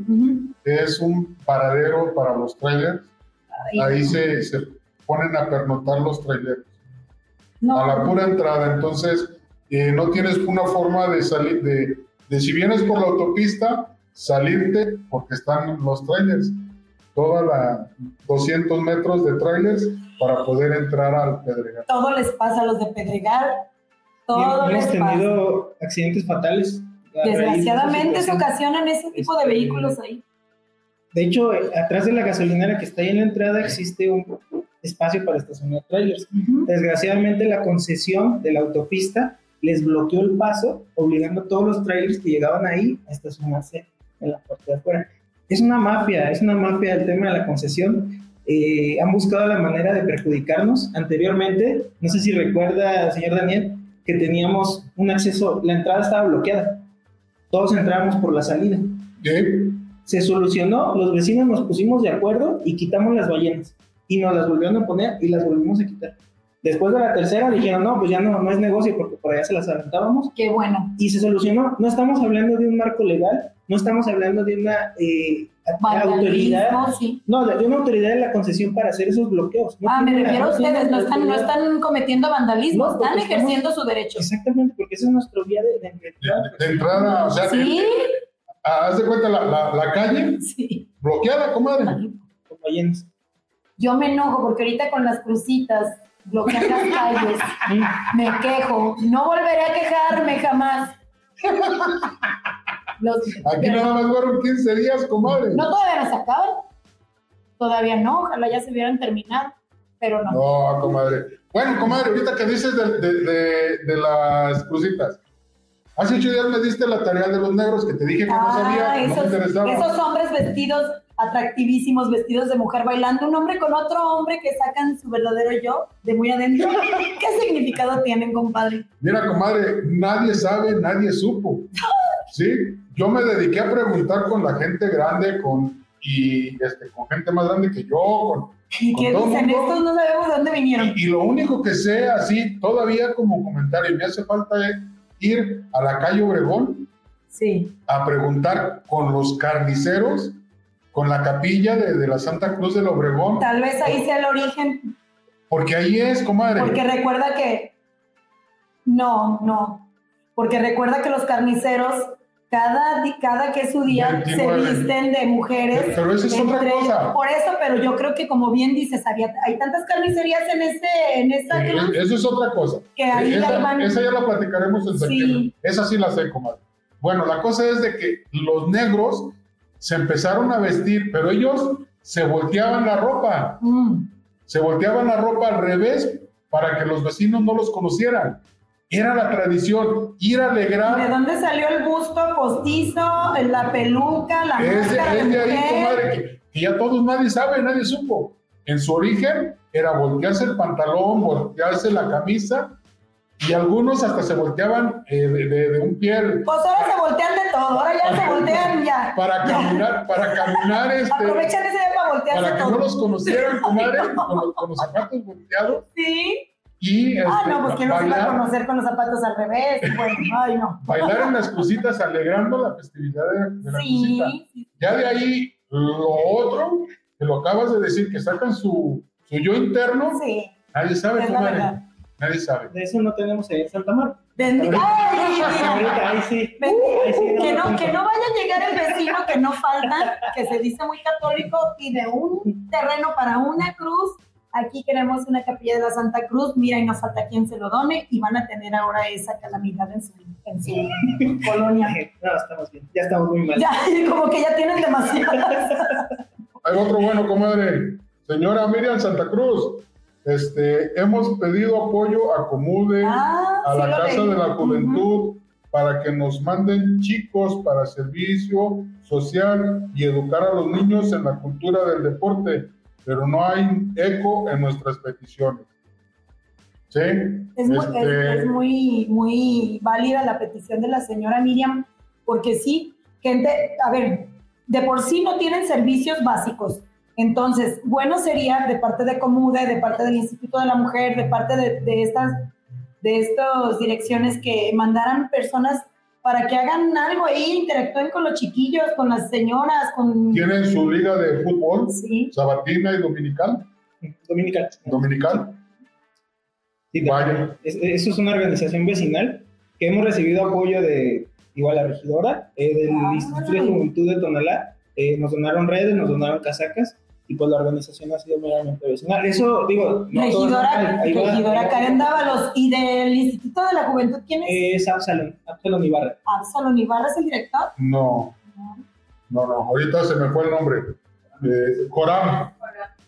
es un paradero para los trailers. Ahí se, se, ponen a pernotar los trailers. A la pura entrada. Entonces, eh, no tienes una forma de salir, de, de si vienes por la autopista, salirte porque están los trailers. Toda la 200 metros de trailers para poder entrar al Pedregal. Todo les pasa a los de Pedregal. Todo hemos tenido accidentes fatales Desgraciadamente se ocasionan ese tipo de este, vehículos ahí. De hecho, atrás de la gasolinera que está ahí en la entrada existe un espacio para estacionar trailers. Desgraciadamente la concesión de la autopista les bloqueó el paso, obligando a todos los trailers que llegaban ahí a estacionarse en la parte de afuera. Es una mafia, es una mafia el tema de la concesión. Eh, han buscado la manera de perjudicarnos. Anteriormente, no sé si recuerda, señor Daniel, que teníamos un acceso, la entrada estaba bloqueada todos entramos por la salida. ¿Qué? Se solucionó, los vecinos nos pusimos de acuerdo y quitamos las ballenas. Y nos las volvieron a poner y las volvimos a quitar. Después de la tercera dijeron, no, pues ya no, no es negocio porque por allá se las aventábamos. Qué bueno. Y se solucionó. No estamos hablando de un marco legal, no estamos hablando de una eh, autoridad. No, de una autoridad de la concesión para hacer esos bloqueos. ah, me refiero a ustedes, no están, no están cometiendo vandalismo, están ejerciendo su derecho. Exactamente, porque ese es nuestro vía de, de, entrada. o sea, ¿Sí? Ah, haz de cuenta la, la, la calle sí. bloqueada, comadre. Yo me enojo porque ahorita con las crucitas bloquean las calles, me quejo, no volveré a quejarme jamás. Aquí nada más fueron 15 días, comadre. No, todavía no se acaban. Todavía no, ojalá ya se hubieran terminado, pero no. No, comadre. Bueno, comadre, ahorita que dices de, de, de, las crucitas. Hace ocho días me diste la tarea de los negros que te dije que no ah, sabía, esos, no me interesaba. Esos hombres vestidos atractivísimos, vestidos de mujer, bailando un hombre con otro hombre que sacan su verdadero yo de muy adentro. ¿Qué significado tienen, compadre? Mira, comadre, nadie sabe, nadie supo. ¿Sí? Yo me dediqué a preguntar con la gente grande, con, y este, con gente más grande que yo, con, ¿Y qué dicen? Estos no sabemos de dónde vinieron. Y, lo único que sé así, todavía como comentario, me hace falta ir a la calle Obregón sí. a preguntar con los carniceros con la capilla de, la Santa Cruz del Obregón. Tal vez ahí sea el origen. Porque ahí es, comadre. Porque recuerda que... No, no. Porque recuerda que los carniceros, cada, cada que es su día, se visten de mujeres. Pero, eso es otra cosa. Por eso, pero yo creo que como bien dices, había, hay tantas carnicerías en, este, en esta eh, cruz. Eso es otra cosa. Que ahí esa, esa, ya la platicaremos en septiembre. Esa sí la sé, comadre. Bueno, la cosa es de que los negros se empezaron a vestir, pero ellos se volteaban la ropa. Mm. Se volteaban la ropa al revés para que los vecinos no los conocieran. Era la tradición, ir a alegrar. ¿De dónde salió el busto postizo, la peluca, la Es máscara es de ahí, comadre, que ya todos nadie sabe, nadie supo. En su origen era voltearse el pantalón, voltearse la camisa y algunos hasta se volteaban eh, de, de- de un pie Pues ahora se voltean de todo, ahora ya se voltean ya. para caminar, para caminar este, Aprovechan ese día para voltearse para que todo. no los conocieran, comadre, con, los- con los zapatos volteados Sí. y Ah, este, no, pues quién los iba a conocer con los zapatos al revés. Bueno, ay, no. bailar en las crucitas alegrando la festividad de, de la crucita. Sí. Ya de ahí, lo otro, que lo acabas de decir, que sacan su, su yo interno, Sí, nadie sabe, es comadre. Nadie sabe. De eso no tenemos ahí en Santa Marta. Bendi- ¡Ay, mira! Ahorita, ahí sí. Que, no, que no vaya a llegar el vecino que no falta, que se dice muy católico, pide un terreno para una cruz. Aquí queremos una capilla de la Santa Cruz, mira, y nos falta quien se lo done, y van a tener ahora esa calamidad en su, en su colonia. No, estamos bien. Ya estamos muy mal. Ya, como que ya tienen demasiadas. Hay otro bueno, comadre. Señora Miriam Santa Cruz, este, hemos pedido apoyo a Comude, Ah, a sí la Casa de la. Juventud, para que nos manden chicos para servicio social y educar a los niños en la cultura del deporte, pero no hay eco en nuestras peticiones. ¿Sí? Es muy, Este, es- es muy, muy válida la petición de la señora Miriam, porque sí, gente, a ver, de por sí no tienen servicios básicos. Entonces, bueno sería de parte de Comude, de parte del Instituto de la Mujer, de parte de, de estas de estas direcciones que mandaran personas para que hagan algo ahí, interactúen con los chiquillos, con las señoras, con... Tienen su liga de fútbol, Sí, sabatina y dominical. Dominical. Dominical. Sí, Vaya. es- eso es una organización vecinal que hemos recibido apoyo de igual la regidora, eh, del Ah. Instituto de Juventud de Tonalá. Eh, nos donaron redes, nos donaron casacas y pues la organización ha sido meramente vecinal. Eso, digo, no regidora, regidora Karen Dávalos. ¿Y del Instituto de la Juventud quién es? Es Absalón, Absalón Ibarra. Absalón Ibarra es el director. No, no, no. Ahorita se me fue el nombre. Eh, Coram.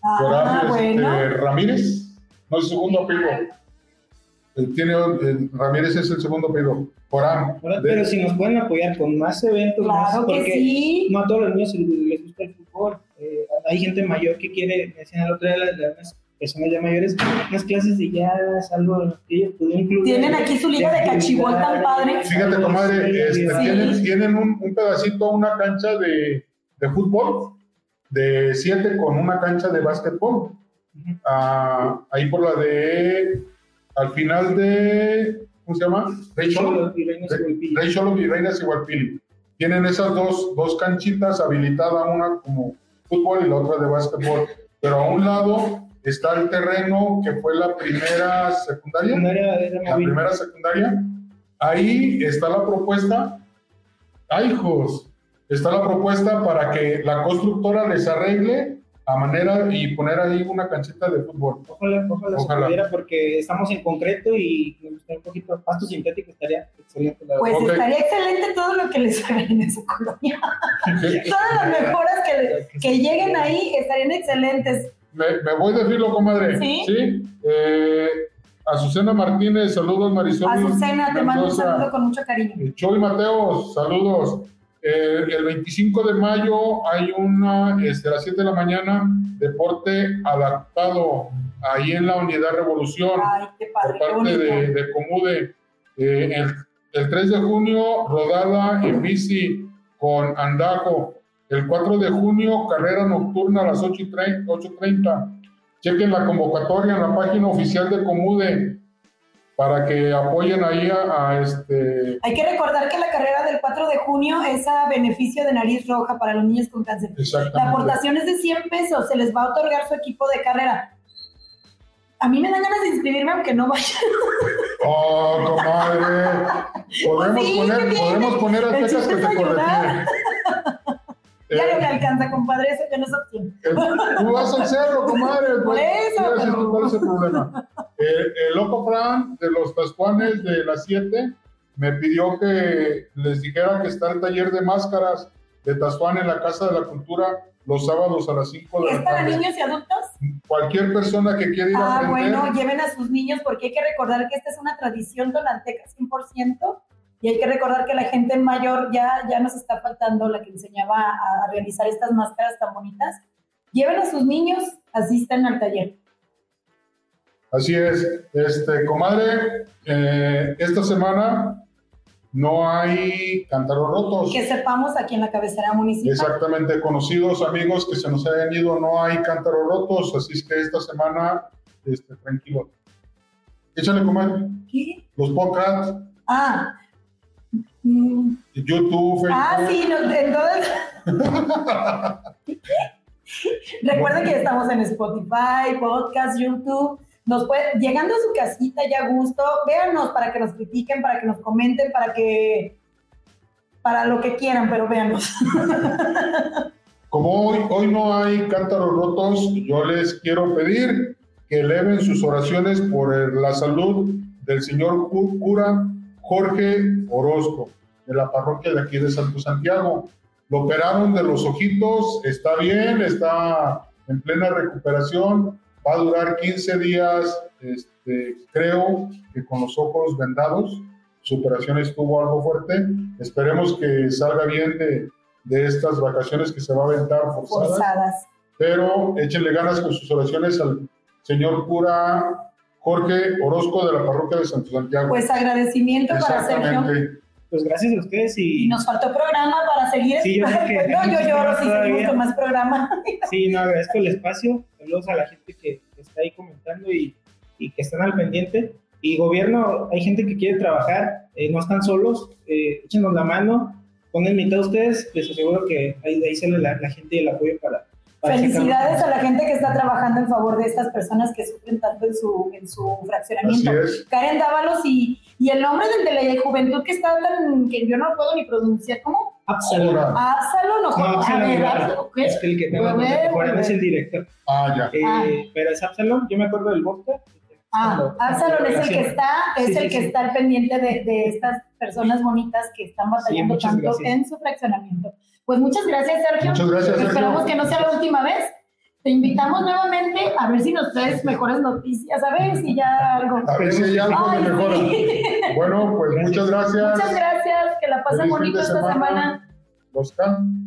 Ah, Coram bueno. este, Ramírez. No es el segundo apellido. Tiene, eh, Ramírez es el segundo apellido. De- Pero si nos pueden apoyar con más eventos, más, Claro que porque sí. no a todos los niños les gusta el fútbol. Eh, hay gente mayor que quiere, me decían el otro día las, las personas ya mayores, unas clases de jazz, algo ellos pudieran incluir. Tienen aquí su liga de cachibol tan padre. Fíjate, comadre, este, Sí. tienen, tienen un, un pedacito, una cancha de, de fútbol de siete con una cancha de básquetbol. Ah, ahí por la de, al final de, ¿cómo se llama? De. Rey Cholo y Reinas Igualpili. Tienen esas dos, dos canchitas habilitadas, una como fútbol y la otra de básquetbol. Pero a un lado está el terreno que fue la primera secundaria. La primera secundaria, ahí está la propuesta, ay hijos, está la propuesta para que la constructora les arregle a manera y poner ahí una canchita de fútbol. Ojalá, ojalá, Ojalá. se pudiera porque estamos en concreto y me gustaría un poquito de pasto sintético, estaría excelente. La Pues estaría excelente todo lo que les hagan en su colonia. Sí, Todas las mejoras que, que lleguen ahí estarían excelentes. Me, me voy de filo, comadre. ¿Sí? Eh, Azucena Martínez, saludos Marisol. Azucena, te mando un saludo con mucho cariño. Choy Mateos, saludos. Eh, el 25 de mayo hay una, este, a las 7 de la mañana, deporte adaptado ahí en la Unidad Revolución Ay, por parte de, de Comude. Eh, el, el 3 de junio, rodada en bici con Andaco. El 4 de junio, carrera nocturna a las 8 y 30, 8.30. Chequen la convocatoria en la página oficial de Comude para que apoyen ahí a, a este, Hay que recordar que la carrera del 4 de junio es a beneficio de nariz roja para los niños con cáncer. La aportación es de 100 pesos, se les va a otorgar su equipo de carrera. A mí me dan ganas de inscribirme aunque no vaya. Oh, comadre. Podemos Sí, poner, podemos poner chiste que ayudar. correteen. Ya no Eh, alcanza, compadre, eso ya no es opción. tú vas al cerro, comadre. Por pues, eso, pero- ¿Cuál es el problema? Eh, el loco Fran de los Tascuanes de las 7 me pidió que les dijera que está el taller de máscaras de Tascuán en la Casa de la Cultura los sábados a las 5 de ¿Es la para tarde. niños y adultos? Cualquier persona que quiera ir a Ah, aprender, bueno, lleven a sus niños porque hay que recordar que esta es una tradición tonalteca 100% y hay que recordar que la gente mayor ya, ya nos está faltando la que enseñaba a, a realizar estas máscaras tan bonitas. Lleven a sus niños, asistan al taller. Así es, este, comadre, eh, esta semana no hay cántaros rotos. Que sepamos aquí en la cabecera municipal. Exactamente, conocidos amigos que se nos hayan ido, no hay cántaros rotos, así es que esta semana, este, tranquilo. Échale comadre, ¿Qué? los podcasts, Ah. Mm, YouTube, Facebook. Ah, sí, no, entonces. Recuerden que estamos en Spotify, podcast, YouTube. Nos puede, llegando a su casita ya a gusto, véanos para que nos critiquen, para que nos comenten, para que. para lo que quieran, pero véanos. Como hoy, hoy no hay cántaros rotos, yo les quiero pedir que eleven sus oraciones por la salud del señor cu- cura Jorge Orozco, de la parroquia de aquí de Santo Santiago. Lo operaron de los ojitos, está bien, está en plena recuperación, va a durar 15 días, este, creo que con los ojos vendados. Su operación estuvo algo fuerte. Esperemos que salga bien de, de estas vacaciones que se va a aventar forzadas Forzadas. pero échenle ganas con sus oraciones al señor cura Jorge Orozco de la parroquia de Santo Santiago. Pues agradecimiento para Sergio. Exactamente. Pues gracias a ustedes Y y nos faltó programa para seguir. Sí, yo creo que no, yo lloro si seguimos con más programa. sí, no agradezco el espacio. Saludos a la gente que, que está ahí comentando y, y que están al pendiente. Y gobierno, hay gente que quiere trabajar, eh, no están solos, eh, échenos la mano, ponen mitad a ustedes, les aseguro que ahí, ahí sale la, la gente y el apoyo para... Felicidades a la gente que está trabajando en favor de estas personas que sufren tanto en su, en su fraccionamiento. Así es. Karen Dávalos y, y el nombre del de la juventud que está tan, que yo no puedo ni pronunciar, ¿cómo? Absalón. Absalón o No? A Absalón. Es que el que tengo Bebé, Juan es el director. Ah, ya. Eh, Ah. Pero es Absalón, yo me acuerdo del vodka. Ah, Absalón es el que está, es Sí, sí, el que sí. está al pendiente de, de estas personas bonitas que están batallando tanto gracias. en su fraccionamiento. Pues muchas gracias, Sergio. Muchas gracias, Sergio. Esperamos que no sea la última vez. Te invitamos nuevamente a ver si nos traes mejores noticias, a ver si ya algo. A ver si hay algo Ay, que mejora. sí. Bueno, pues muchas gracias. Muchas gracias, que la pasen bonito esta semana. Los can.